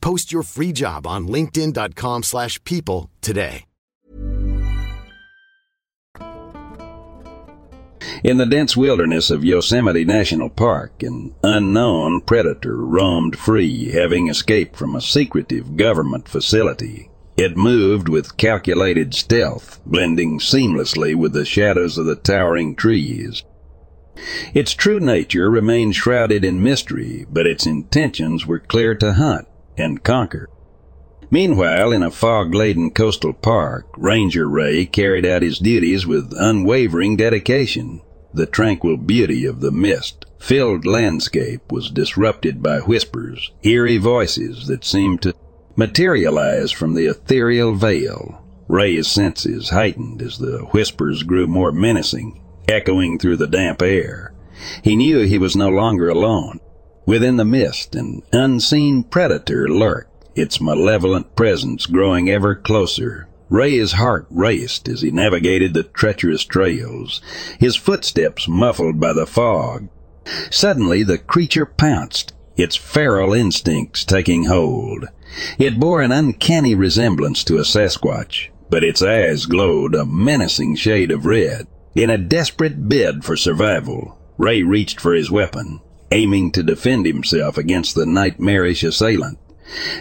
Post your free job on linkedin.com slash people today. In the dense wilderness of Yosemite National Park, an unknown predator roamed free, having escaped from a secretive government facility. It moved with calculated stealth, blending seamlessly with the shadows of the towering trees. Its true nature remained shrouded in mystery, but its intentions were clear to hunt and conquer. Meanwhile, in a fog-laden coastal park, Ranger Ray carried out his duties with unwavering dedication. The tranquil beauty of the mist-filled landscape was disrupted by whispers, eerie voices that seemed to materialize from the ethereal veil. Ray's senses heightened as the whispers grew more menacing, echoing through the damp air. He knew he was no longer alone. Within the mist, an unseen predator lurked, its malevolent presence growing ever closer. Ray's heart raced as he navigated the treacherous trails, his footsteps muffled by the fog. Suddenly the creature pounced, its feral instincts taking hold. It bore an uncanny resemblance to a Sasquatch, but its eyes glowed a menacing shade of red. In a desperate bid for survival, Ray reached for his weapon, aiming to defend himself against the nightmarish assailant.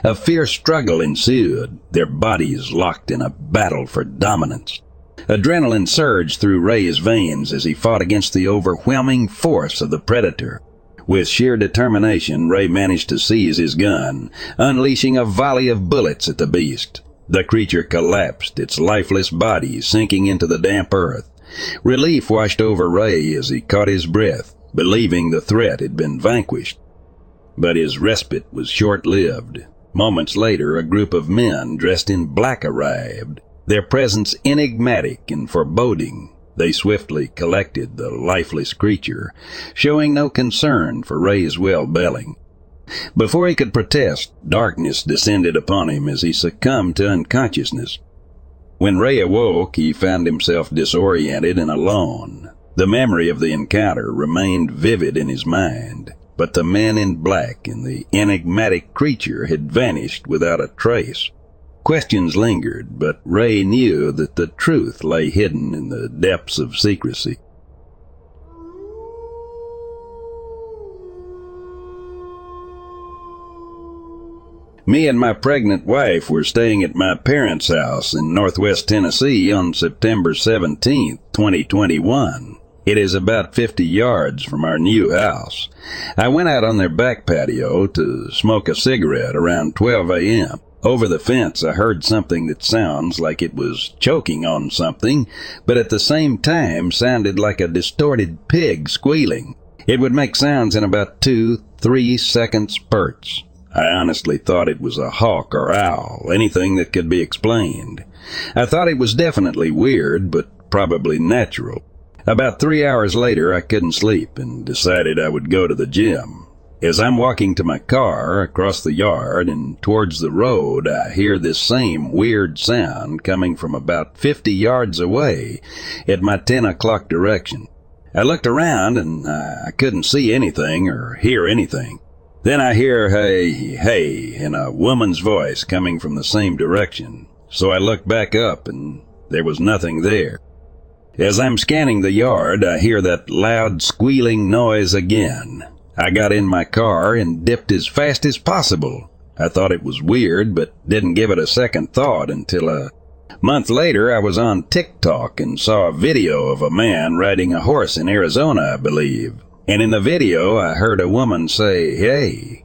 A fierce struggle ensued, their bodies locked in a battle for dominance. Adrenaline surged through Ray's veins as he fought against the overwhelming force of the predator. With sheer determination, Ray managed to seize his gun, unleashing a volley of bullets at the beast. The creature collapsed, its lifeless body sinking into the damp earth. Relief washed over Ray as he caught his breath, believing the threat had been vanquished. But his respite was short-lived. Moments later, a group of men dressed in black arrived, their presence enigmatic and foreboding. They swiftly collected the lifeless creature, showing no concern for Ray's well-being. Before he could protest, darkness descended upon him as he succumbed to unconsciousness. When Ray awoke, he found himself disoriented and alone. The memory of the encounter remained vivid in his mind, but the man in black and the enigmatic creature had vanished without a trace. Questions lingered, but Ray knew that the truth lay hidden in the depths of secrecy. Me and my pregnant wife were staying at my parents' house in northwest Tennessee on September 17, 2021. It is about 50 yards from our new house. I went out on their back patio to smoke a cigarette around 12 a.m. Over the fence, I heard something that sounds like it was choking on something, but at the same time sounded like a distorted pig squealing. It would make sounds in about two, three second spurts. I honestly thought it was a hawk or owl, anything that could be explained. I thought it was definitely weird, but probably natural. About three hours later, I couldn't sleep and decided I would go to the gym. As I'm walking to my car across the yard and towards the road, I hear this same weird sound coming from about 50 yards away at my 10 o'clock direction. I looked around and I couldn't see anything or hear anything. Then I hear hey, hey in a woman's voice coming from the same direction. So I looked back up and there was nothing there. As I'm scanning the yard, I hear that loud squealing noise again. I got in my car and dipped as fast as possible. I thought it was weird, but didn't give it a second thought until a month later I was on TikTok and saw a video of a man riding a horse in Arizona, I believe. And in the video I heard a woman say, hey,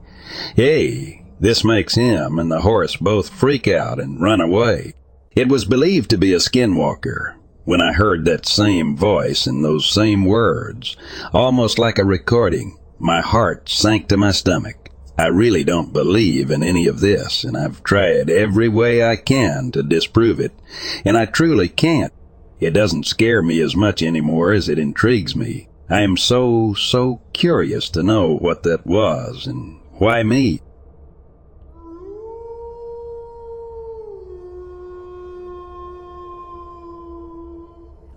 hey, this makes him and the horse both freak out and run away. It was believed to be a skinwalker. When I heard that same voice and those same words, almost like a recording, my heart sank to my stomach. I really don't believe in any of this, and I've tried every way I can to disprove it, and I truly can't. It doesn't scare me as much anymore as it intrigues me. I am so, so curious to know what that was, and why me?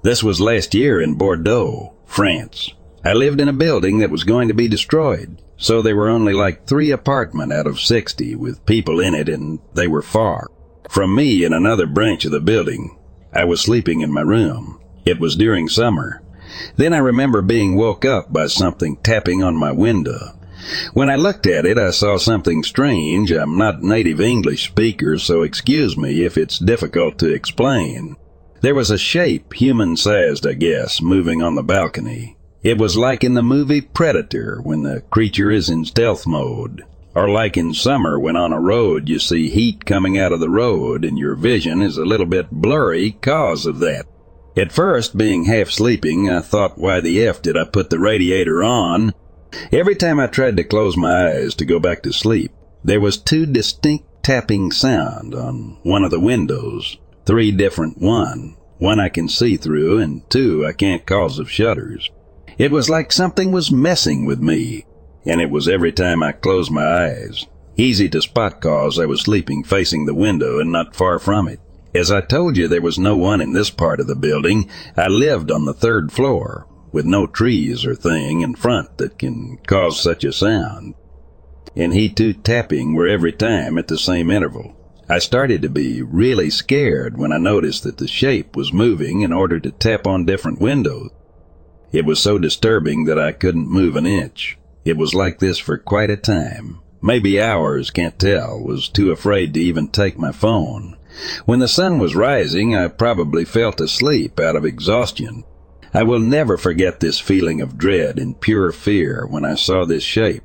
This was last year in Bordeaux, France. I lived in a building that was going to be destroyed, so there were only like three apartment out of 60 with people in it and they were far. From me in another branch of the building, I was sleeping in my room. It was during summer. Then I remember being woke up by something tapping on my window. When I looked at it, I saw something strange. I'm not native English speaker, so excuse me if it's difficult to explain. There was a shape, human-sized I guess, moving on the balcony. It was like in the movie Predator when the creature is in stealth mode. Or like in summer when on a road you see heat coming out of the road and your vision is a little bit blurry cause of that. At first, being half sleeping, I thought why the F did I put the radiator on? Every time I tried to close my eyes to go back to sleep, there was two distinct tapping sound on one of the windows. Three different one. One I can see through and two I can't cause of shutters. It was like something was messing with me, and it was every time I closed my eyes. Easy to spot cause I was sleeping facing the window and not far from it. As I told you, there was no one in this part of the building. I lived on the third floor, with no trees or thing in front that can cause such a sound. And he too tapping were every time at the same interval. I started to be really scared when I noticed that the shape was moving in order to tap on different windows. It was so disturbing that I couldn't move an inch. It was like this for quite a time. Maybe hours, can't tell, was too afraid to even take my phone. When the sun was rising, I probably felt asleep out of exhaustion. I will never forget this feeling of dread and pure fear when I saw this shape.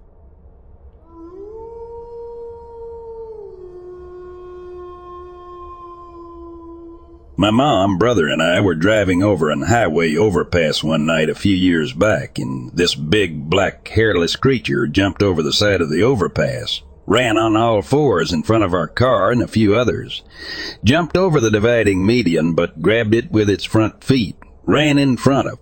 My mom, brother, and I were driving over an highway overpass one night a few years back, and this big, black, hairless creature jumped over the side of the overpass, ran on all fours in front of our car and a few others, jumped over the dividing median but grabbed it with its front feet, ran in front of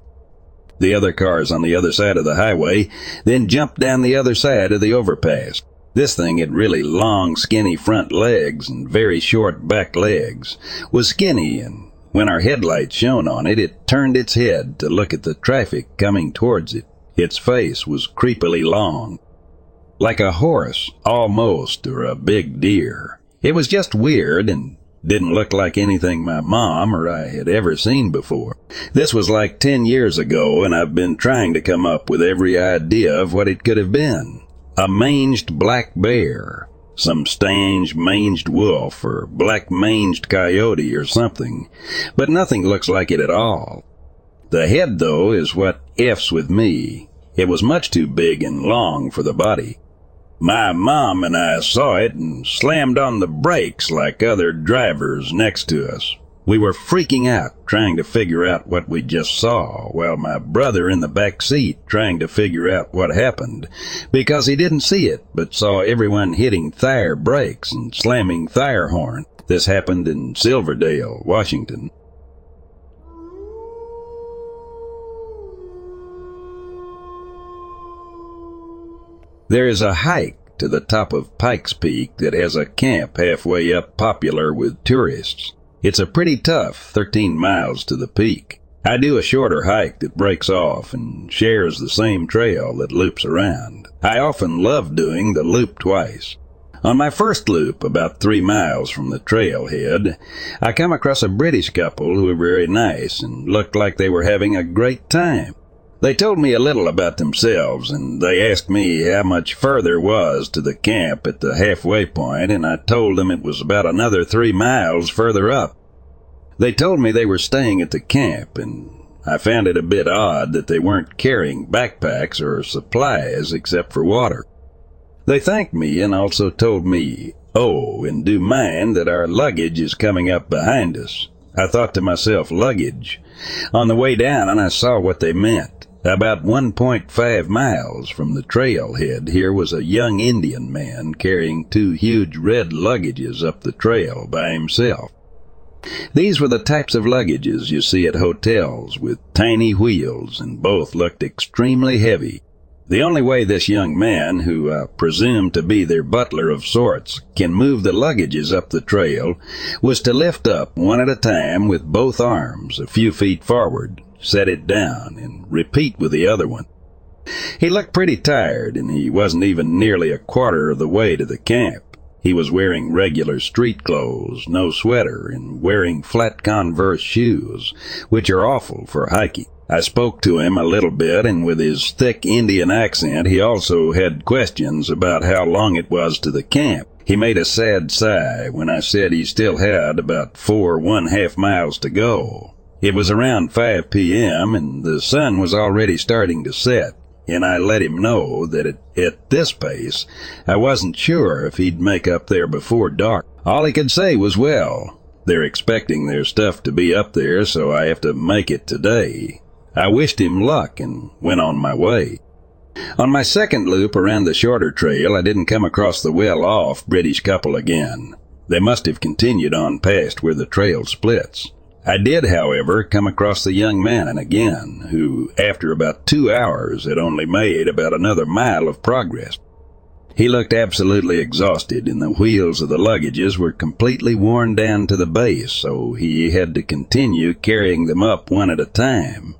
the other cars on the other side of the highway, then jumped down the other side of the overpass. This thing had really long, skinny front legs and very short back legs, was skinny, and when our headlights shone on it, it turned its head to look at the traffic coming towards it. Its face was creepily long, like a horse, almost, or a big deer. It was just weird and didn't look like anything my mom or I had ever seen before. This was like ten years ago, and I've been trying to come up with every idea of what it could have been a manged black bear, some strange manged wolf, or black manged coyote or something, but nothing looks like it at all. The head, though, is what F's with me. It was much too big and long for the body. My mom and I saw it and slammed on the brakes like other drivers next to us. We were freaking out, trying to figure out what we just saw, while my brother in the back seat trying to figure out what happened, because he didn't see it, but saw everyone hitting tire brakes and slamming tire horn. This happened in Silverdale, Washington. There is a hike to the top of Pikes Peak that has a camp halfway up popular with tourists. It's a pretty tough 13 miles to the peak. I do a shorter hike that breaks off and shares the same trail that loops around. I often love doing the loop twice. On my first loop, about three miles from the trailhead, I come across a British couple who were very nice and looked like they were having a great time. They told me a little about themselves, and they asked me how much further was to the camp at the halfway point, and I told them it was about another three miles further up. They told me they were staying at the camp, and I found it a bit odd that they weren't carrying backpacks or supplies except for water. They thanked me and also told me, oh, and do mind that our luggage is coming up behind us. I thought to myself, luggage. On the way down, and I saw what they meant. About 1.5 miles from the trailhead, here was a young Indian man carrying two huge red luggages up the trail by himself. These were the types of luggages you see at hotels with tiny wheels, and both looked extremely heavy. The only way this young man, who uh, presumed to be their butler of sorts, can move the luggages up the trail was to lift up one at a time with both arms a few feet forward set it down, and repeat with the other one. He looked pretty tired, and he wasn't even nearly a quarter of the way to the camp. He was wearing regular street clothes, no sweater, and wearing flat converse shoes, which are awful for hiking. I spoke to him a little bit, and with his thick Indian accent, he also had questions about how long it was to the camp. He made a sad sigh when I said he still had about four one half miles to go. It was around 5 p.m. and the sun was already starting to set, and I let him know that at, at this pace, I wasn't sure if he'd make up there before dark. All he could say was, well, they're expecting their stuff to be up there, so I have to make it today. I wished him luck and went on my way. On my second loop around the shorter trail, I didn't come across the well off British couple again. They must have continued on past where the trail splits. I did, however, come across the young man again, who, after about two hours, had only made about another mile of progress. He looked absolutely exhausted, and the wheels of the luggages were completely worn down to the base, so he had to continue carrying them up one at a time.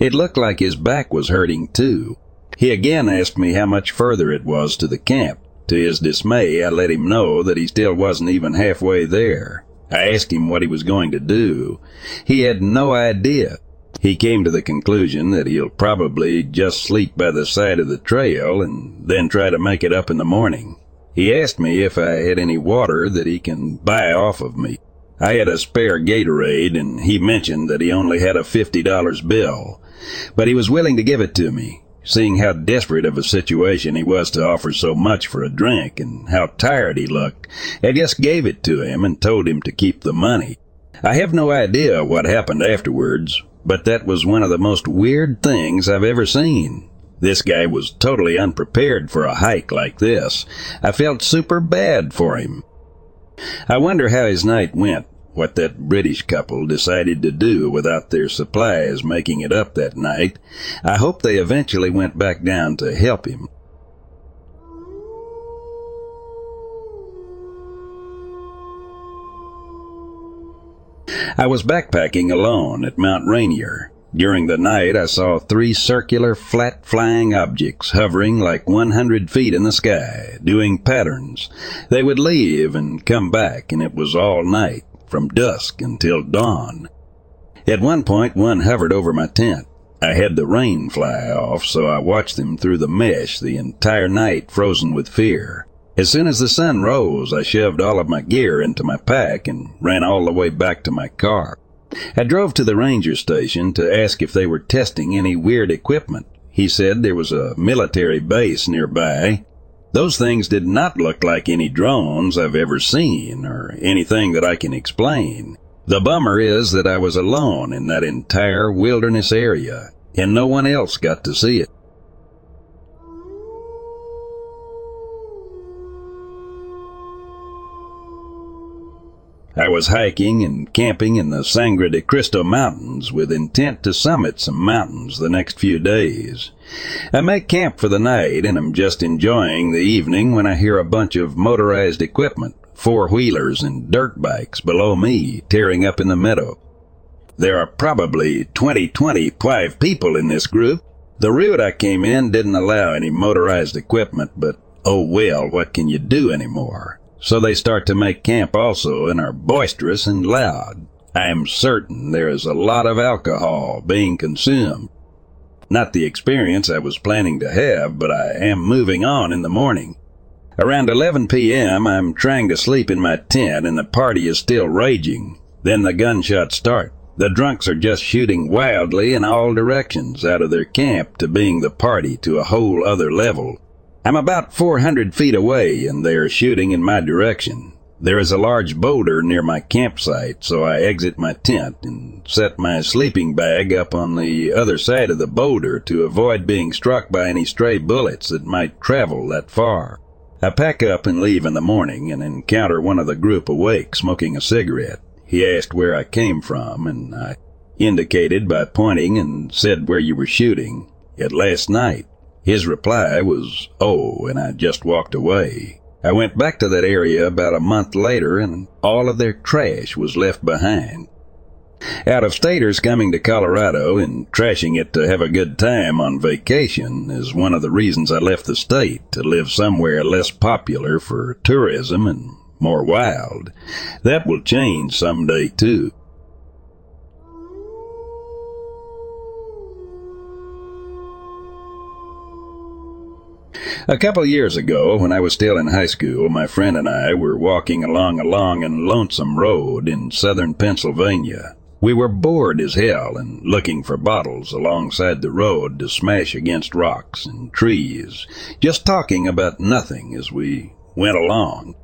It looked like his back was hurting too. He again asked me how much further it was to the camp. To his dismay, I let him know that he still wasn't even halfway there. I asked him what he was going to do. He had no idea. He came to the conclusion that he'll probably just sleep by the side of the trail and then try to make it up in the morning. He asked me if I had any water that he can buy off of me. I had a spare Gatorade and he mentioned that he only had a $50 bill. but he was willing to give it to me, seeing how desperate of a situation he was to offer so much for a drink and how tired he looked. I just gave it to him and told him to keep the money. I have no idea what happened afterwards, but that was one of the most weird things I've ever seen. This guy was totally unprepared for a hike like this. I felt super bad for him. I wonder how his night went, what that British couple decided to do without their supplies making it up that night. I hope they eventually went back down to help him. I was backpacking alone at Mount Rainier. During the night, I saw three circular, flat flying objects hovering like 100 feet in the sky, doing patterns. They would leave and come back, and it was all night, from dusk until dawn. At one point, one hovered over my tent. I had the rain fly off, so I watched them through the mesh the entire night, frozen with fear. As soon as the sun rose, I shoved all of my gear into my pack and ran all the way back to my car. I drove to the ranger station to ask if they were testing any weird equipment. He said there was a military base nearby. Those things did not look like any drones I've ever seen or anything that I can explain. The bummer is that I was alone in that entire wilderness area and no one else got to see it. I was hiking and camping in the Sangre de Cristo Mountains with intent to summit some mountains the next few days. I make camp for the night and am just enjoying the evening when I hear a bunch of motorized equipment, four-wheelers and dirt bikes below me tearing up in the meadow. There are probably 20, 25 people in this group. The route I came in didn't allow any motorized equipment, but oh well, what can you do anymore? So they start to make camp also and are boisterous and loud. I am certain there is a lot of alcohol being consumed. Not the experience I was planning to have, but I am moving on in the morning. Around 11 p.m., I'm trying to sleep in my tent and the party is still raging. Then the gunshots start. The drunks are just shooting wildly in all directions out of their camp to being the party to a whole other level. I'm about 400 feet away and they are shooting in my direction. There is a large boulder near my campsite, so I exit my tent and set my sleeping bag up on the other side of the boulder to avoid being struck by any stray bullets that might travel that far. I pack up and leave in the morning and encounter one of the group awake smoking a cigarette. He asked where I came from and I indicated by pointing and said where you were shooting. At last night. His reply was, oh, and I just walked away. I went back to that area about a month later and all of their trash was left behind. Out of staters coming to Colorado and trashing it to have a good time on vacation is one of the reasons I left the state to live somewhere less popular for tourism and more wild. That will change someday too. A couple years ago, when I was still in high school, my friend and I were walking along a long and lonesome road in southern Pennsylvania. We were bored as hell and looking for bottles alongside the road to smash against rocks and trees, just talking about nothing as we went along.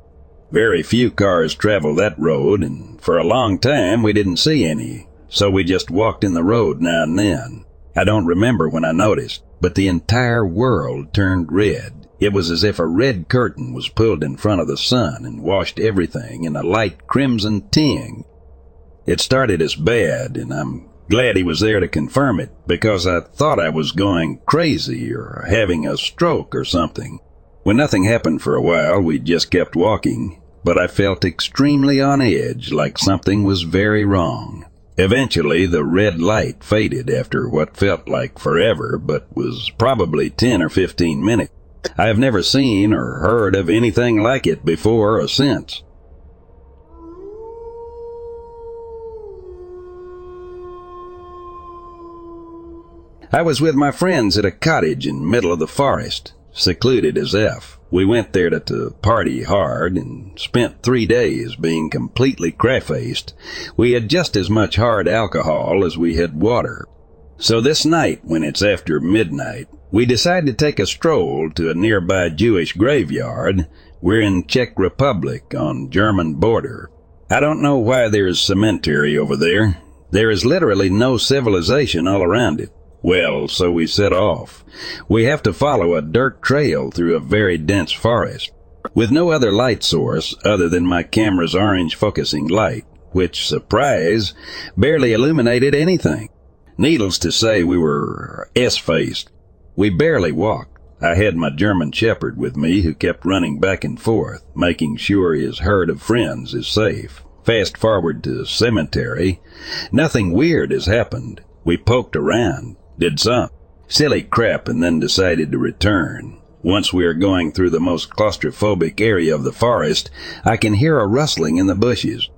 Very few cars travel that road, and for a long time we didn't see any, so we just walked in the road now and then. I don't remember when I noticed but the entire world turned red. It was as if a red curtain was pulled in front of the sun and washed everything in a light crimson ting. It started as bad, and I'm glad he was there to confirm it because I thought I was going crazy or having a stroke or something. When nothing happened for a while, we just kept walking, but I felt extremely on edge like something was very wrong. Eventually, the red light faded after what felt like forever, but was probably 10 or 15 minutes. I have never seen or heard of anything like it before or since. I was with my friends at a cottage in middle of the forest, secluded as F. We went there to, to party hard and spent three days being completely craft-faced. We had just as much hard alcohol as we had water. So this night, when it's after midnight, we decide to take a stroll to a nearby Jewish graveyard. We're in Czech Republic on German border. I don't know why there's cemetery over there. There is literally no civilization all around it. Well, so we set off. We have to follow a dirt trail through a very dense forest, with no other light source other than my camera's orange focusing light, which, surprise, barely illuminated anything. Needless to say, we were S-faced. We barely walked. I had my German Shepherd with me who kept running back and forth, making sure his herd of friends is safe. Fast forward to the cemetery. Nothing weird has happened. We poked around, did some silly crap, and then decided to return. Once we are going through the most claustrophobic area of the forest, I can hear a rustling in the bushes.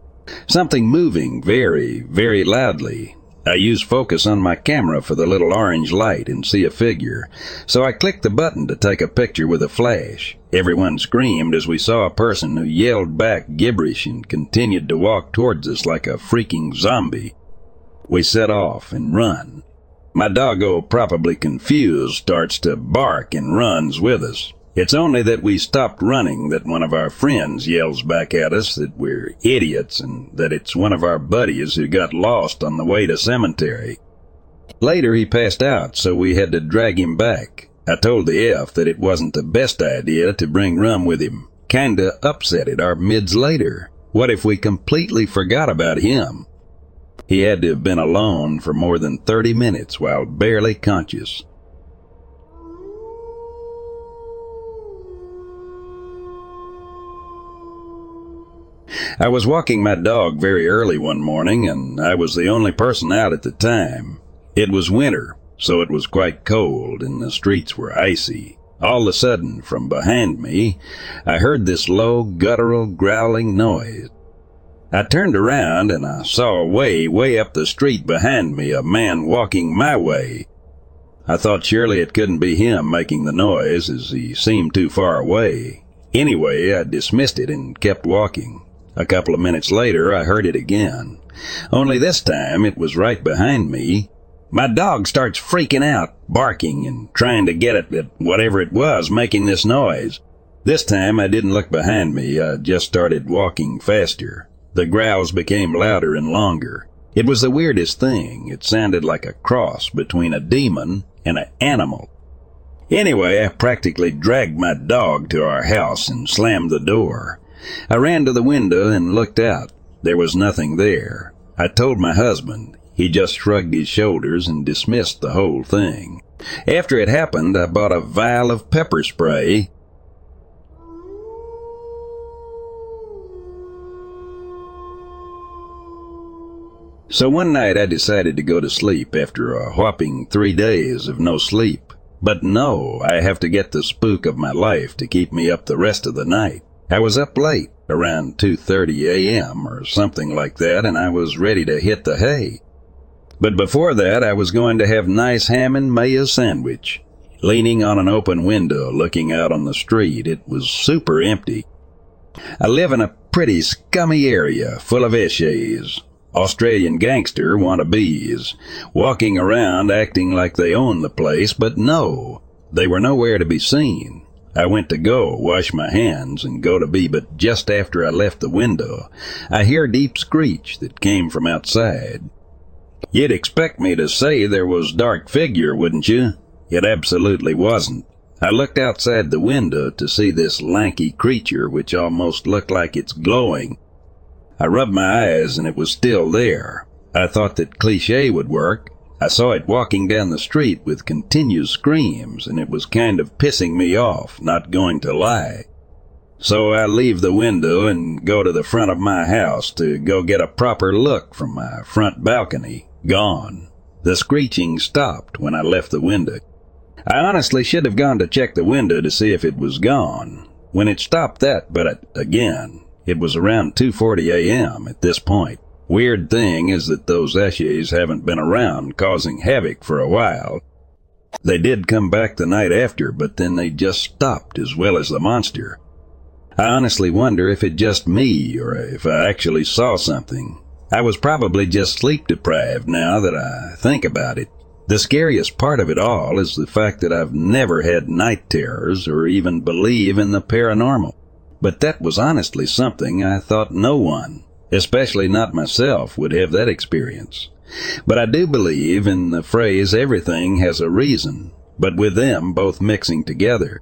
Something moving very, very loudly. I use focus on my camera for the little orange light and see a figure, so I click the button to take a picture with a flash. Everyone screamed as we saw a person who yelled back gibberish and continued to walk towards us like a freaking zombie. We set off and run. My doggo, probably confused, starts to bark and runs with us. It's only that we stopped running that one of our friends yells back at us that we're idiots and that it's one of our buddies who got lost on the way to cemetery. Later he passed out, so we had to drag him back. I told the F that it wasn't the best idea to bring rum with him. Kinda upset at our mids later. What if we completely forgot about him? He had to have been alone for more than 30 minutes while barely conscious. I was walking my dog very early one morning, and I was the only person out at the time. It was winter, so it was quite cold, and the streets were icy. All of a sudden, from behind me, I heard this low, guttural, growling noise. I turned around and I saw way, way up the street behind me a man walking my way. I thought surely it couldn't be him making the noise as he seemed too far away. Anyway, I dismissed it and kept walking. A couple of minutes later, I heard it again. Only this time it was right behind me. My dog starts freaking out, barking and trying to get at whatever it was making this noise. This time I didn't look behind me, I just started walking faster. The growls became louder and longer. It was the weirdest thing. It sounded like a cross between a demon and an animal. Anyway, I practically dragged my dog to our house and slammed the door. I ran to the window and looked out. There was nothing there. I told my husband. He just shrugged his shoulders and dismissed the whole thing. After it happened, I bought a vial of pepper spray So one night I decided to go to sleep after a whopping three days of no sleep. But no, I have to get the spook of my life to keep me up the rest of the night. I was up late, around 2.30 a.m. or something like that, and I was ready to hit the hay. But before that, I was going to have nice ham and mayo sandwich. Leaning on an open window, looking out on the street, it was super empty. I live in a pretty scummy area full of eshays, Australian gangster wannabes, walking around acting like they own the place, but no, they were nowhere to be seen. I went to go, wash my hands, and go to be, but just after I left the window, I hear a deep screech that came from outside. You'd expect me to say there was dark figure, wouldn't you? It absolutely wasn't. I looked outside the window to see this lanky creature which almost looked like it's glowing I rubbed my eyes and it was still there. I thought that cliche would work. I saw it walking down the street with continuous screams and it was kind of pissing me off, not going to lie. So I leave the window and go to the front of my house to go get a proper look from my front balcony. Gone. The screeching stopped when I left the window. I honestly should have gone to check the window to see if it was gone. When it stopped that, but again, it was around 2.40 a.m. at this point. Weird thing is that those eshays haven't been around causing havoc for a while. They did come back the night after, but then they just stopped as well as the monster. I honestly wonder if it's just me or if I actually saw something. I was probably just sleep deprived now that I think about it. The scariest part of it all is the fact that I've never had night terrors or even believe in the paranormal. But that was honestly something I thought no one, especially not myself, would have that experience. But I do believe in the phrase everything has a reason, but with them both mixing together.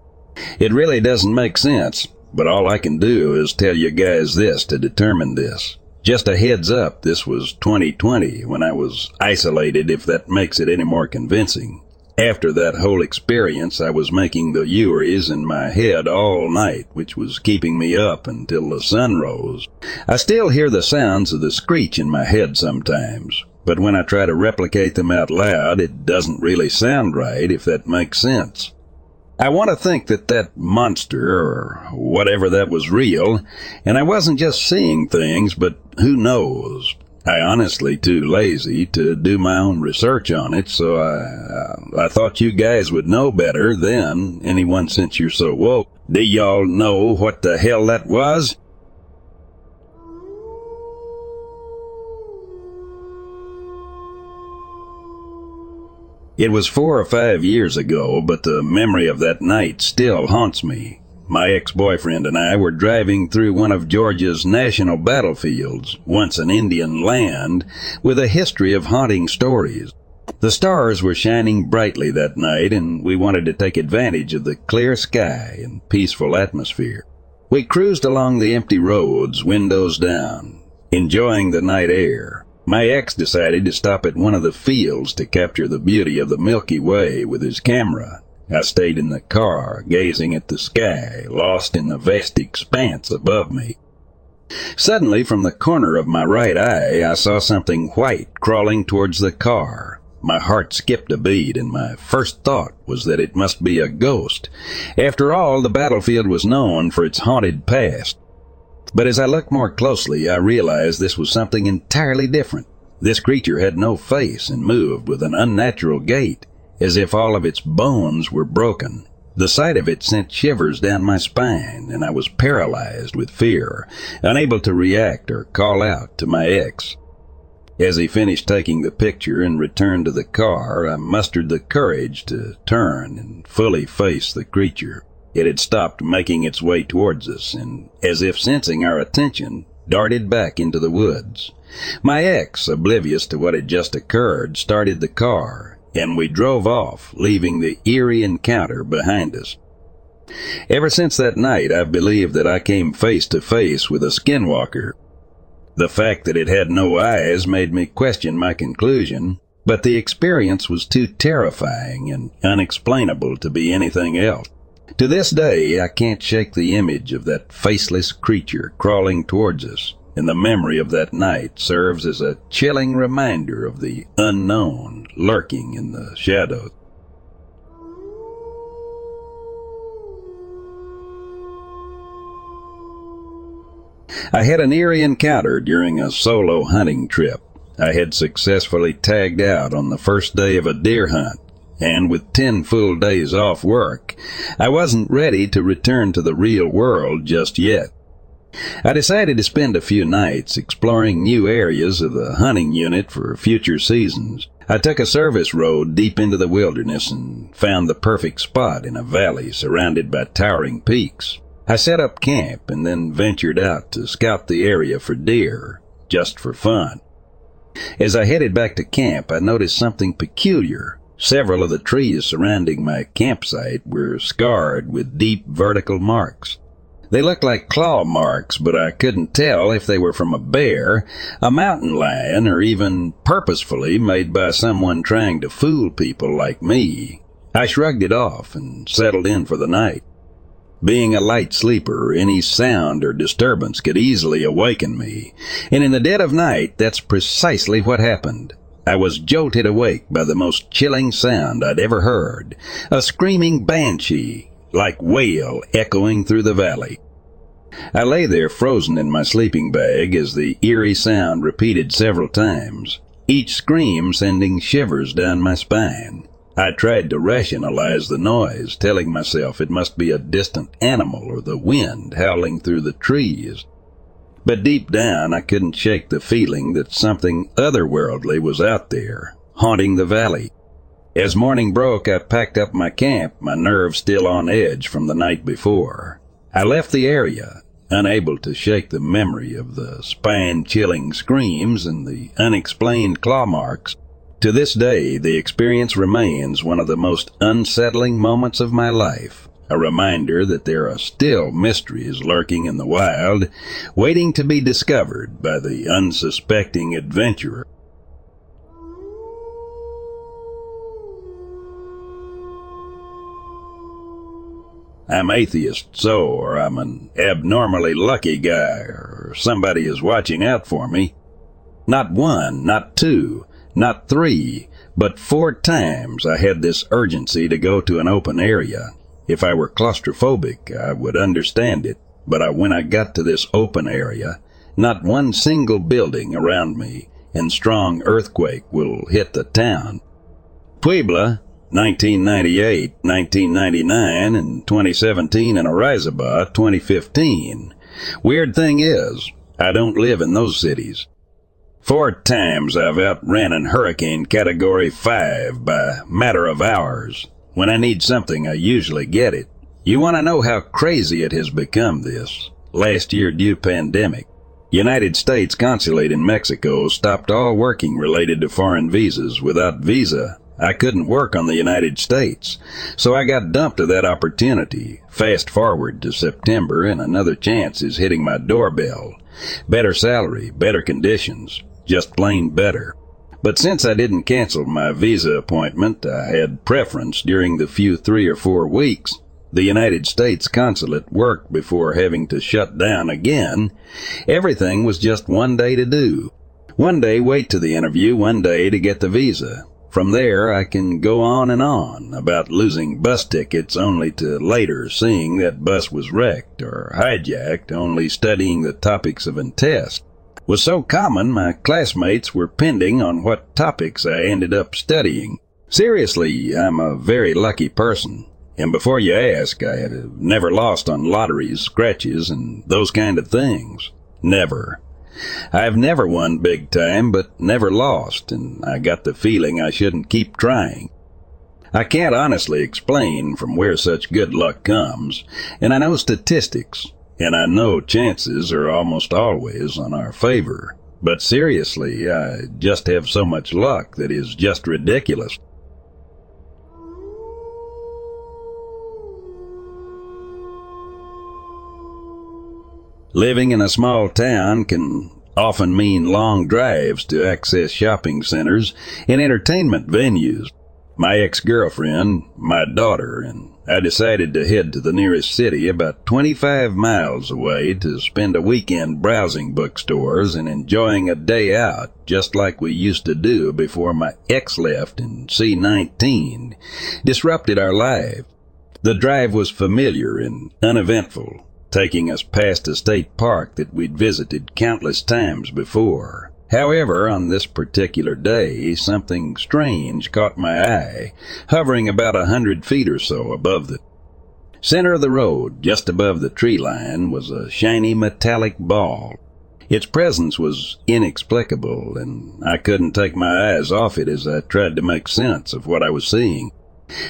It really doesn't make sense, but all I can do is tell you guys this to determine this. Just a heads up, this was 2020 when I was isolated, if that makes it any more convincing. After that whole experience, I was making the Uries in my head all night, which was keeping me up until the sun rose. I still hear the sounds of the screech in my head sometimes, but when I try to replicate them out loud, it doesn't really sound right, if that makes sense. I want to think that that monster, or whatever that was real, and I wasn't just seeing things, but who knows? I honestly too lazy to do my own research on it, so I, I thought you guys would know better than anyone since you're so woke. Do y'all know what the hell that was? It was four or five years ago, but the memory of that night still haunts me. My ex-boyfriend and I were driving through one of Georgia's national battlefields, once an Indian land, with a history of haunting stories. The stars were shining brightly that night, and we wanted to take advantage of the clear sky and peaceful atmosphere. We cruised along the empty roads, windows down, enjoying the night air. My ex decided to stop at one of the fields to capture the beauty of the Milky Way with his camera. I stayed in the car, gazing at the sky, lost in the vast expanse above me. Suddenly, from the corner of my right eye, I saw something white crawling towards the car. My heart skipped a beat, and my first thought was that it must be a ghost. After all, the battlefield was known for its haunted past. But as I looked more closely, I realized this was something entirely different. This creature had no face and moved with an unnatural gait, as if all of its bones were broken. The sight of it sent shivers down my spine, and I was paralyzed with fear, unable to react or call out to my ex. As he finished taking the picture and returned to the car, I mustered the courage to turn and fully face the creature. It had stopped making its way towards us, and as if sensing our attention, darted back into the woods. My ex, oblivious to what had just occurred, started the car, and we drove off, leaving the eerie encounter behind us. Ever since that night, I've believed that I came face to face with a skinwalker. The fact that it had no eyes made me question my conclusion, but the experience was too terrifying and unexplainable to be anything else. To this day, I can't shake the image of that faceless creature crawling towards us, and the memory of that night serves as a chilling reminder of the unknown lurking in the shadows. I had an eerie encounter during a solo hunting trip. I had successfully tagged out on the first day of a deer hunt and with 10 full days off work, I wasn't ready to return to the real world just yet. I decided to spend a few nights exploring new areas of the hunting unit for future seasons. I took a service road deep into the wilderness and found the perfect spot in a valley surrounded by towering peaks. I set up camp and then ventured out to scout the area for deer, just for fun. As I headed back to camp, I noticed something peculiar Several of the trees surrounding my campsite were scarred with deep vertical marks. They looked like claw marks, but I couldn't tell if they were from a bear, a mountain lion, or even purposefully made by someone trying to fool people like me. I shrugged it off and settled in for the night. Being a light sleeper, any sound or disturbance could easily awaken me, and in the dead of night, that's precisely what happened. I was jolted awake by the most chilling sound I'd ever heard, a screaming banshee, like wail echoing through the valley. I lay there frozen in my sleeping bag as the eerie sound repeated several times, each scream sending shivers down my spine. I tried to rationalize the noise, telling myself it must be a distant animal or the wind howling through the trees. But deep down, I couldn't shake the feeling that something otherworldly was out there, haunting the valley. As morning broke, I packed up my camp, my nerves still on edge from the night before. I left the area, unable to shake the memory of the spine-chilling screams and the unexplained claw marks. To this day, the experience remains one of the most unsettling moments of my life. A reminder that there are still mysteries lurking in the wild, waiting to be discovered by the unsuspecting adventurer. I'm atheist, so, or I'm an abnormally lucky guy, or somebody is watching out for me. Not one, not two, not three, but four times I had this urgency to go to an open area. If I were claustrophobic, I would understand it, but I, when I got to this open area, not one single building around me, and strong earthquake will hit the town. Puebla, 1998, 1999, and 2017 in Orizaba, 2015. Weird thing is, I don't live in those cities. Four times I've outran an hurricane category 5 by matter of hours. When I need something, I usually get it. You want to know how crazy it has become this last year due pandemic. United States consulate in Mexico stopped all working related to foreign visas without visa I couldn't work on the United States, so I got dumped of that opportunity. Fast forward to September and another chance is hitting my doorbell. Better salary, better conditions, just plain better. But since I didn't cancel my visa appointment, I had preference during the few three or four weeks. The United States consulate worked before having to shut down again. Everything was just one day to do. One day wait to the interview, one day to get the visa. From there, I can go on and on about losing bus tickets only to later seeing that bus was wrecked or hijacked, only studying the topics of a test. Was so common, my classmates were pending on what topics I ended up studying. Seriously, I'm a very lucky person. And before you ask, I have never lost on lotteries, scratches, and those kind of things. Never. I've never won big time, but never lost, and I got the feeling I shouldn't keep trying. I can't honestly explain from where such good luck comes, and I know statistics, and I know chances are almost always on our favor. But seriously, I just have so much luck that is just ridiculous. Living in a small town can often mean long drives to access shopping centers and entertainment venues. My ex-girlfriend, my daughter, and I decided to head to the nearest city about 25 miles away to spend a weekend browsing bookstores and enjoying a day out just like we used to do before my ex left in C-19 disrupted our lives. The drive was familiar and uneventful, taking us past a state park that we'd visited countless times before. However, on this particular day, something strange caught my eye, hovering about a hundred feet or so above the center of the road, just above the tree line, was a shiny metallic ball. Its presence was inexplicable, and I couldn't take my eyes off it as I tried to make sense of what I was seeing.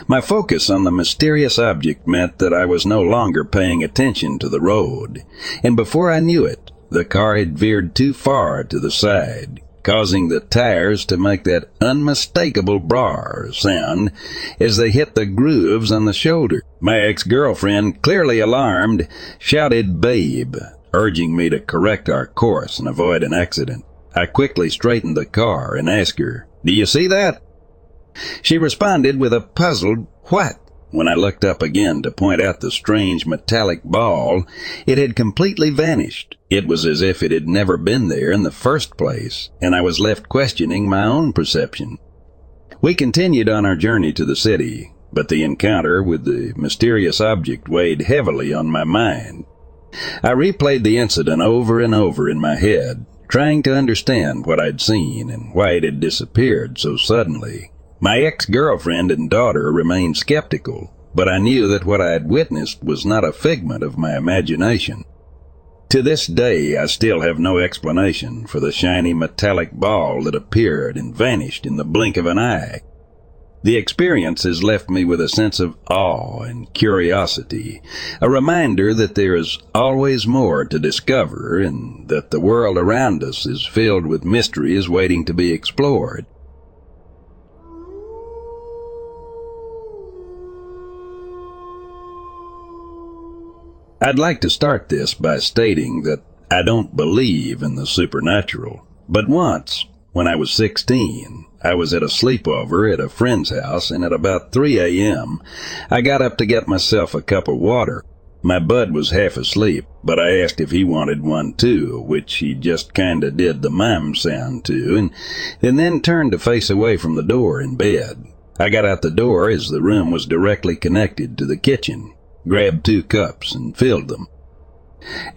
My focus on the mysterious object meant that I was no longer paying attention to the road, and before I knew it, the car had veered too far to the side, causing the tires to make that unmistakable brar sound as they hit the grooves on the shoulder. My ex-girlfriend, clearly alarmed, shouted babe, urging me to correct our course and avoid an accident. I quickly straightened the car and asked her, Do you see that? She responded with a puzzled what? When I looked up again to point out the strange metallic ball, it had completely vanished. It was as if it had never been there in the first place, and I was left questioning my own perception. We continued on our journey to the city, but the encounter with the mysterious object weighed heavily on my mind. I replayed the incident over and over in my head, trying to understand what I'd seen and why it had disappeared so suddenly. My ex-girlfriend and daughter remained skeptical, but I knew that what I had witnessed was not a figment of my imagination. To this day, I still have no explanation for the shiny metallic ball that appeared and vanished in the blink of an eye. The experience has left me with a sense of awe and curiosity, a reminder that there is always more to discover and that the world around us is filled with mysteries waiting to be explored. I'd like to start this by stating that I don't believe in the supernatural. But once, when I was 16, I was at a sleepover at a friend's house, and at about 3 a.m., I got up to get myself a cup of water. My bud was half asleep, but I asked if he wanted one too, which he just kinda did the mime sound to, and, and then turned to face away from the door in bed. I got out the door as the room was directly connected to the kitchen, grabbed two cups, and filled them.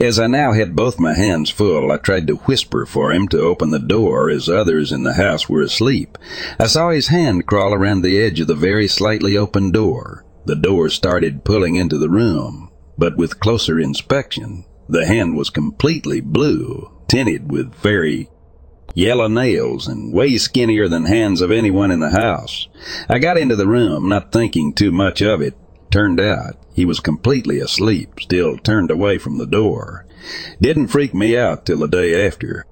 As I now had both my hands full, I tried to whisper for him to open the door as others in the house were asleep. I saw his hand crawl around the edge of the very slightly open door. The door started pulling into the room, but with closer inspection, the hand was completely blue, tinted with very yellow nails and way skinnier than hands of anyone in the house. I got into the room, not thinking too much of it. Turned out, he was completely asleep, still turned away from the door. Didn't freak me out till the day after.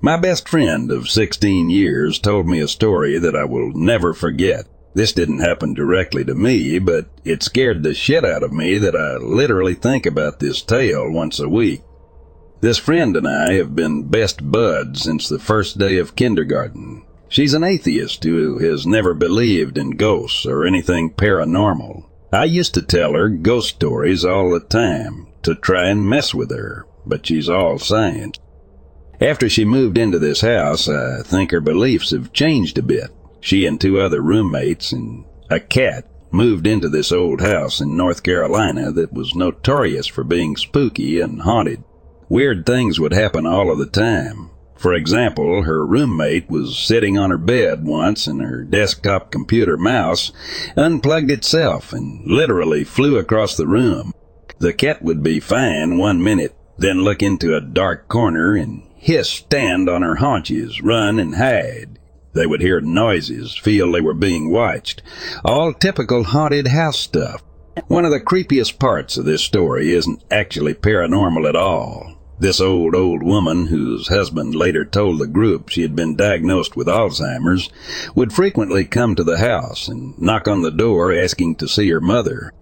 My best friend of 16 years told me a story that I will never forget. This didn't happen directly to me, but it scared the shit out of me that I literally think about this tale once a week. This friend and I have been best buds since the first day of kindergarten. She's an atheist who has never believed in ghosts or anything paranormal. I used to tell her ghost stories all the time to try and mess with her, but she's all science. After she moved into this house, I think her beliefs have changed a bit. She and two other roommates and a cat moved into this old house in North Carolina that was notorious for being spooky and haunted. Weird things would happen all of the time. For example, her roommate was sitting on her bed once and her desktop computer mouse unplugged itself and literally flew across the room. The cat would be fine one minute, then look into a dark corner and hiss stand on her haunches, run and hide. They would hear noises, feel they were being watched. All typical haunted house stuff. One of the creepiest parts of this story isn't actually paranormal at all. This old, old woman, whose husband later told the group she had been diagnosed with Alzheimer's, would frequently come to the house and knock on the door asking to see her mother.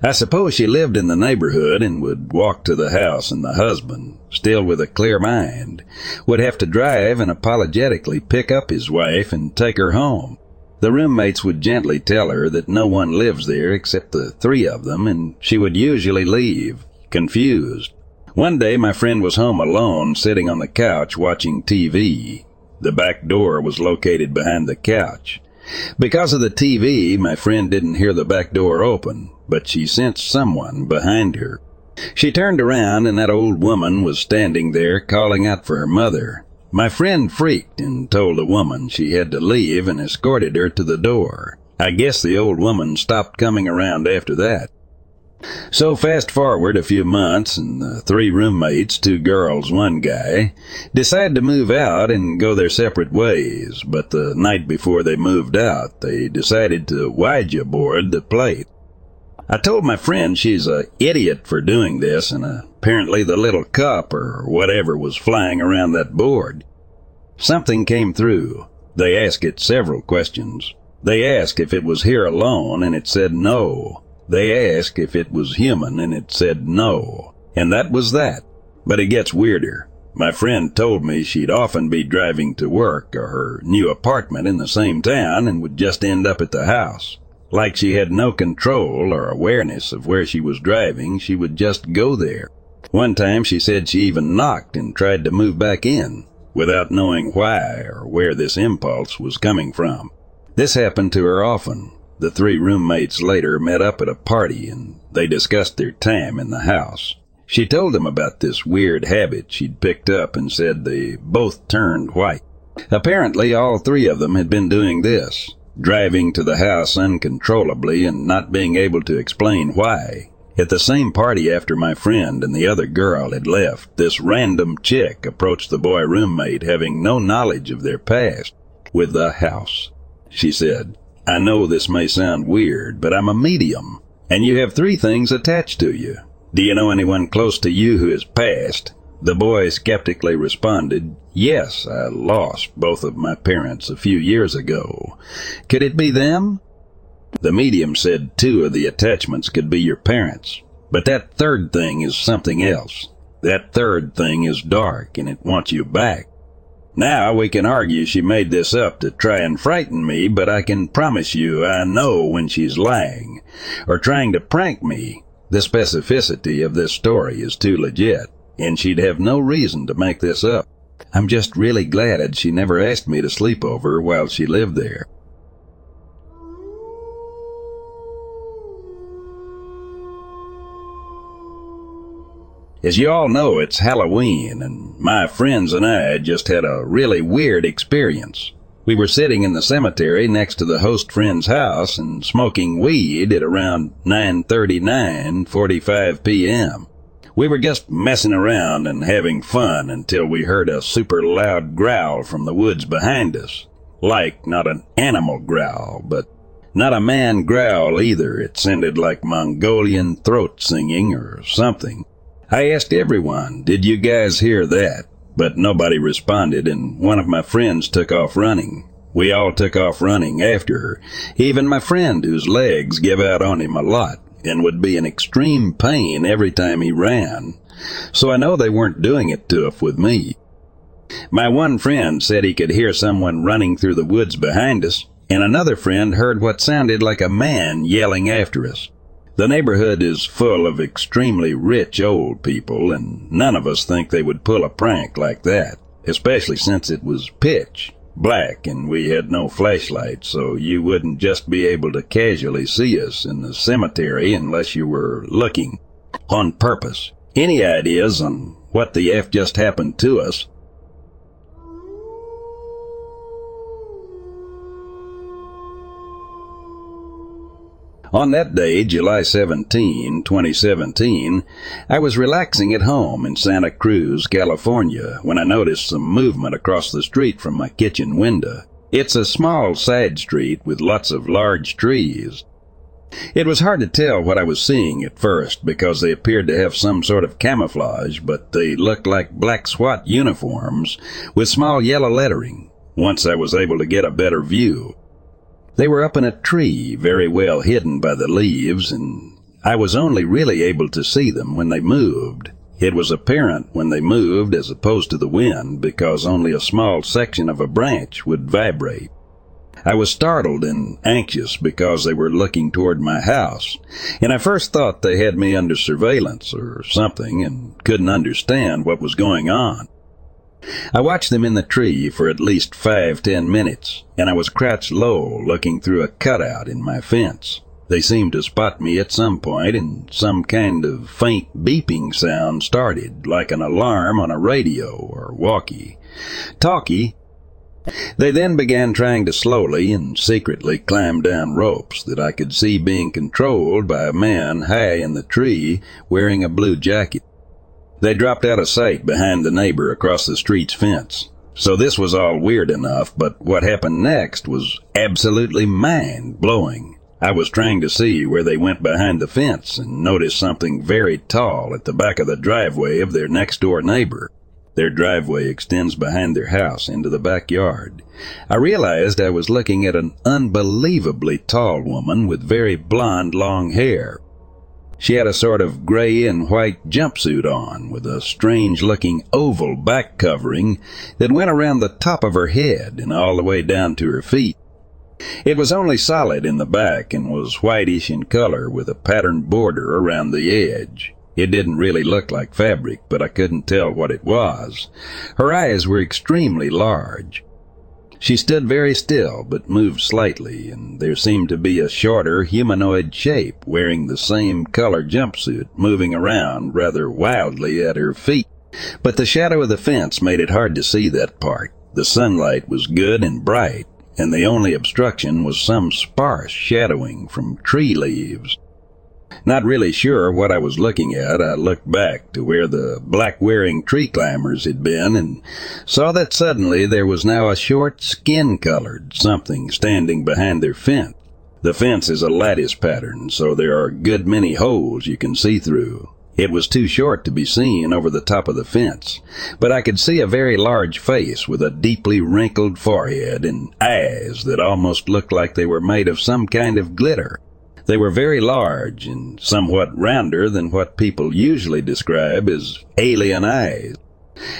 I suppose she lived in the neighborhood and would walk to the house and the husband, still with a clear mind, would have to drive and apologetically pick up his wife and take her home. The roommates would gently tell her that no one lives there except the three of them, and she would usually leave, confused. One day my friend was home alone, sitting on the couch watching TV. The back door was located behind the couch. Because of the TV, my friend didn't hear the back door open, but she sensed someone behind her. She turned around and that old woman was standing there calling out for her mother. My friend freaked and told the woman she had to leave and escorted her to the door. I guess the old woman stopped coming around after that. So fast forward a few months, and the three roommates, two girls, one guy, decide to move out and go their separate ways. But the night before they moved out, they decided to Ouija board the plate. I told my friend she's a idiot for doing this, and apparently the little cup or whatever was flying around that board. Something came through. They asked it several questions. They asked if it was here alone, and it said no. They asked if it was human, and it said no. And that was that. But it gets weirder. My friend told me she'd often be driving to work or her new apartment in the same town and would just end up at the house. Like she had no control or awareness of where she was driving, she would just go there. One time she said she even knocked and tried to move back in, without knowing why or where this impulse was coming from. This happened to her often, the three roommates later met up at a party and they discussed their time in the house. She told them about this weird habit she'd picked up and said they both turned white. Apparently, all three of them had been doing this, driving to the house uncontrollably and not being able to explain why. At the same party after my friend and the other girl had left, this random chick approached the boy roommate having no knowledge of their past with the house. She said, I know this may sound weird, but I'm a medium, and you have three things attached to you. Do you know anyone close to you who has passed? The boy skeptically responded, Yes, I lost both of my parents a few years ago. Could it be them? The medium said two of the attachments could be your parents, but that third thing is something else. That third thing is dark and it wants you back. Now we can argue she made this up to try and frighten me, but I can promise you I know when she's lying or trying to prank me. The specificity of this story is too legit and she'd have no reason to make this up. I'm just really glad she never asked me to sleep over while she lived there. As you all know, it's Halloween, and my friends and I just had a really weird experience. We were sitting in the cemetery next to the host friend's house and smoking weed at around 9:39, 45 p.m. We were just messing around and having fun until we heard a super loud growl from the woods behind us. Like not an animal growl, but not a man growl either. It sounded like Mongolian throat singing or something. I asked everyone, did you guys hear that? But nobody responded and one of my friends took off running. We all took off running after her, even my friend whose legs give out on him a lot and would be in extreme pain every time he ran. So I know they weren't doing it tough with me. My one friend said he could hear someone running through the woods behind us, and another friend heard what sounded like a man yelling after us. The neighborhood is full of extremely rich old people, and none of us think they would pull a prank like that, especially since it was pitch black and we had no flashlights, so you wouldn't just be able to casually see us in the cemetery unless you were looking on purpose. Any ideas on what the F just happened to us? On that day, July 17, 2017, I was relaxing at home in Santa Cruz, California, when I noticed some movement across the street from my kitchen window. It's a small side street with lots of large trees. It was hard to tell what I was seeing at first because they appeared to have some sort of camouflage, but they looked like black SWAT uniforms with small yellow lettering. Once I was able to get a better view, they were up in a tree, very well hidden by the leaves, and I was only really able to see them when they moved. It was apparent when they moved as opposed to the wind because only a small section of a branch would vibrate. I was startled and anxious because they were looking toward my house, and I first thought they had me under surveillance or something and couldn't understand what was going on. I watched them in the tree for at least five, ten minutes, and I was crouched low looking through a cutout in my fence. They seemed to spot me at some point, and some kind of faint beeping sound started, like an alarm on a radio or walkie. Talkie. They then began trying to slowly and secretly climb down ropes that I could see being controlled by a man high in the tree wearing a blue jacket. They dropped out of sight behind the neighbor across the street's fence. So this was all weird enough, but what happened next was absolutely mind blowing. I was trying to see where they went behind the fence and noticed something very tall at the back of the driveway of their next door neighbor. Their driveway extends behind their house into the backyard. I realized I was looking at an unbelievably tall woman with very blonde long hair, she had a sort of gray and white jumpsuit on with a strange looking oval back covering that went around the top of her head and all the way down to her feet. It was only solid in the back and was whitish in color with a patterned border around the edge. It didn't really look like fabric, but I couldn't tell what it was. Her eyes were extremely large. She stood very still, but moved slightly, and there seemed to be a shorter humanoid shape wearing the same color jumpsuit moving around rather wildly at her feet. But the shadow of the fence made it hard to see that part. The sunlight was good and bright, and the only obstruction was some sparse shadowing from tree leaves. Not really sure what I was looking at, I looked back to where the black wearing tree climbers had been and saw that suddenly there was now a short skin colored something standing behind their fence. The fence is a lattice pattern, so there are a good many holes you can see through. It was too short to be seen over the top of the fence, but I could see a very large face with a deeply wrinkled forehead and eyes that almost looked like they were made of some kind of glitter. They were very large and somewhat rounder than what people usually describe as alien eyes.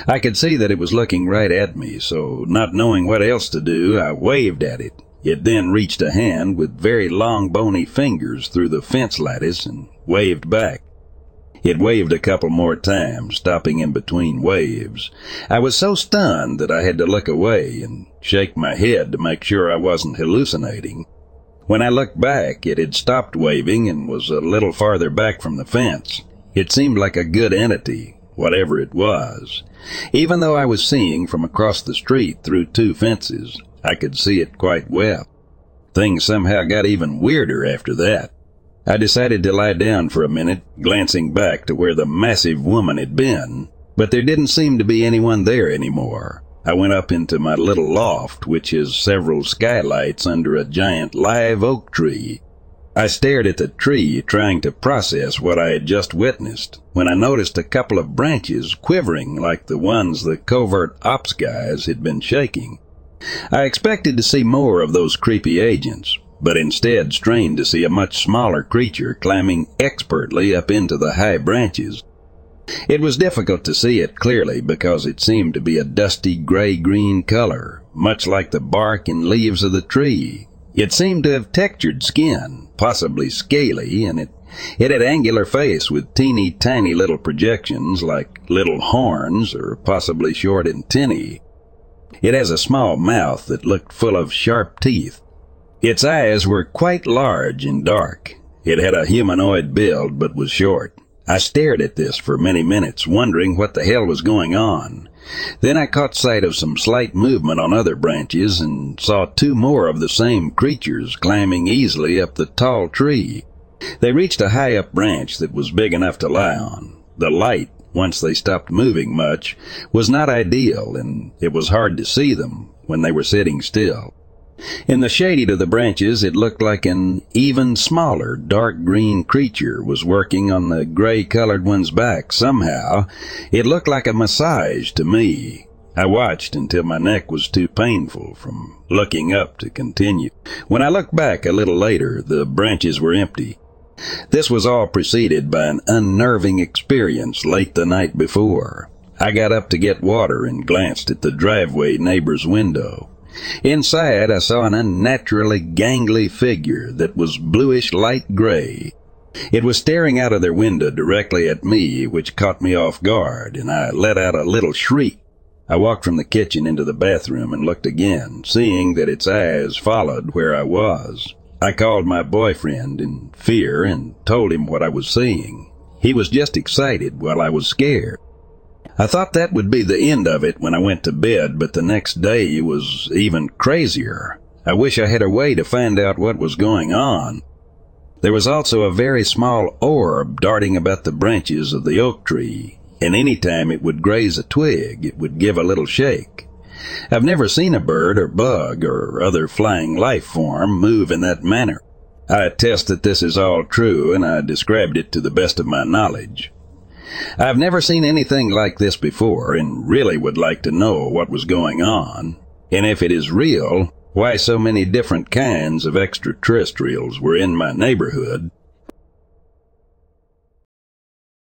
I could see that it was looking right at me, so not knowing what else to do, I waved at it. It then reached a hand with very long bony fingers through the fence lattice and waved back. It waved a couple more times, stopping in between waves. I was so stunned that I had to look away and shake my head to make sure I wasn't hallucinating. When I looked back, it had stopped waving and was a little farther back from the fence. It seemed like a good entity, whatever it was. Even though I was seeing from across the street through two fences, I could see it quite well. Things somehow got even weirder after that. I decided to lie down for a minute, glancing back to where the massive woman had been, but there didn't seem to be anyone there anymore. I went up into my little loft, which has several skylights under a giant live oak tree. I stared at the tree, trying to process what I had just witnessed, when I noticed a couple of branches quivering like the ones the covert ops guys had been shaking. I expected to see more of those creepy agents, but instead strained to see a much smaller creature climbing expertly up into the high branches. It was difficult to see it clearly because it seemed to be a dusty gray-green color, much like the bark and leaves of the tree. It seemed to have textured skin, possibly scaly, and it, it had angular face with teeny tiny little projections like little horns or possibly short antennae. It has a small mouth that looked full of sharp teeth. Its eyes were quite large and dark. It had a humanoid build but was short. I stared at this for many minutes, wondering what the hell was going on. Then I caught sight of some slight movement on other branches and saw two more of the same creatures climbing easily up the tall tree. They reached a high up branch that was big enough to lie on. The light once they stopped moving much, was not ideal, and it was hard to see them when they were sitting still. In the shade of the branches, it looked like an even smaller dark green creature was working on the gray colored one's back. Somehow, it looked like a massage to me. I watched until my neck was too painful from looking up to continue. When I looked back a little later, the branches were empty. This was all preceded by an unnerving experience late the night before. I got up to get water and glanced at the driveway neighbor's window. Inside, I saw an unnaturally gangly figure that was bluish light gray. It was staring out of their window directly at me, which caught me off guard, and I let out a little shriek. I walked from the kitchen into the bathroom and looked again, seeing that its eyes followed where I was. I called my boyfriend in fear and told him what I was seeing. He was just excited while I was scared. I thought that would be the end of it when I went to bed, but the next day it was even crazier. I wish I had a way to find out what was going on. There was also a very small orb darting about the branches of the oak tree, and any time it would graze a twig, it would give a little shake. I've never seen a bird or bug or other flying life form move in that manner. I attest that this is all true, and I described it to the best of my knowledge. I've never seen anything like this before, and really would like to know what was going on, and if it is real, why so many different kinds of extraterrestrials were in my neighborhood,